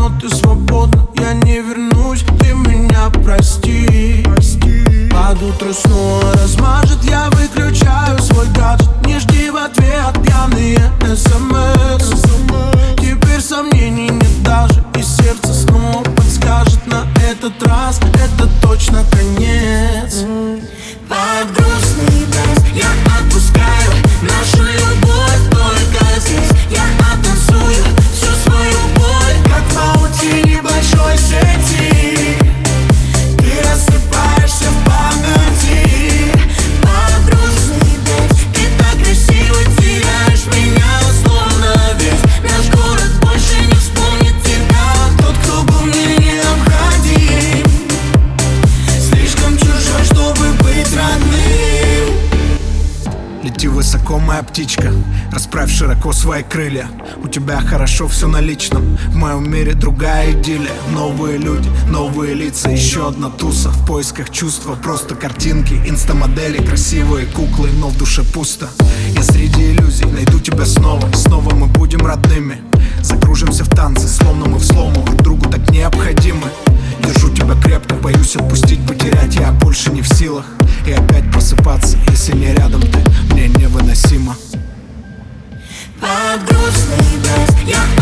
но ты свободна Я не вернусь, ты меня прости, Под утро снова размажет, я выключаю свой гаджет. Не жди в ответ пьяные смс. Теперь сомнений нет даже И сердце снова подскажет на этот раз. Это точно конец. Под грустный Я отпускаю Лети высоко, моя птичка Расправь широко свои крылья. У тебя хорошо все на личном В моем мире другая идиллия. Новые люди, новые лица Еще одна туса. В поисках чувства просто картинки Инстамодели, красивые куклы Но в душе пусто. Я среди иллюзий найду тебя снова. Снова мы будем родными. Закружимся в танцы, словно мы в слому. Друг другу так необходимы. Держу тебя крепко, боюсь отпустить, потерять. Я больше не в силах. И опять просыпаться, если не рядом ты. Мне невыносимо. Под грустный дождь я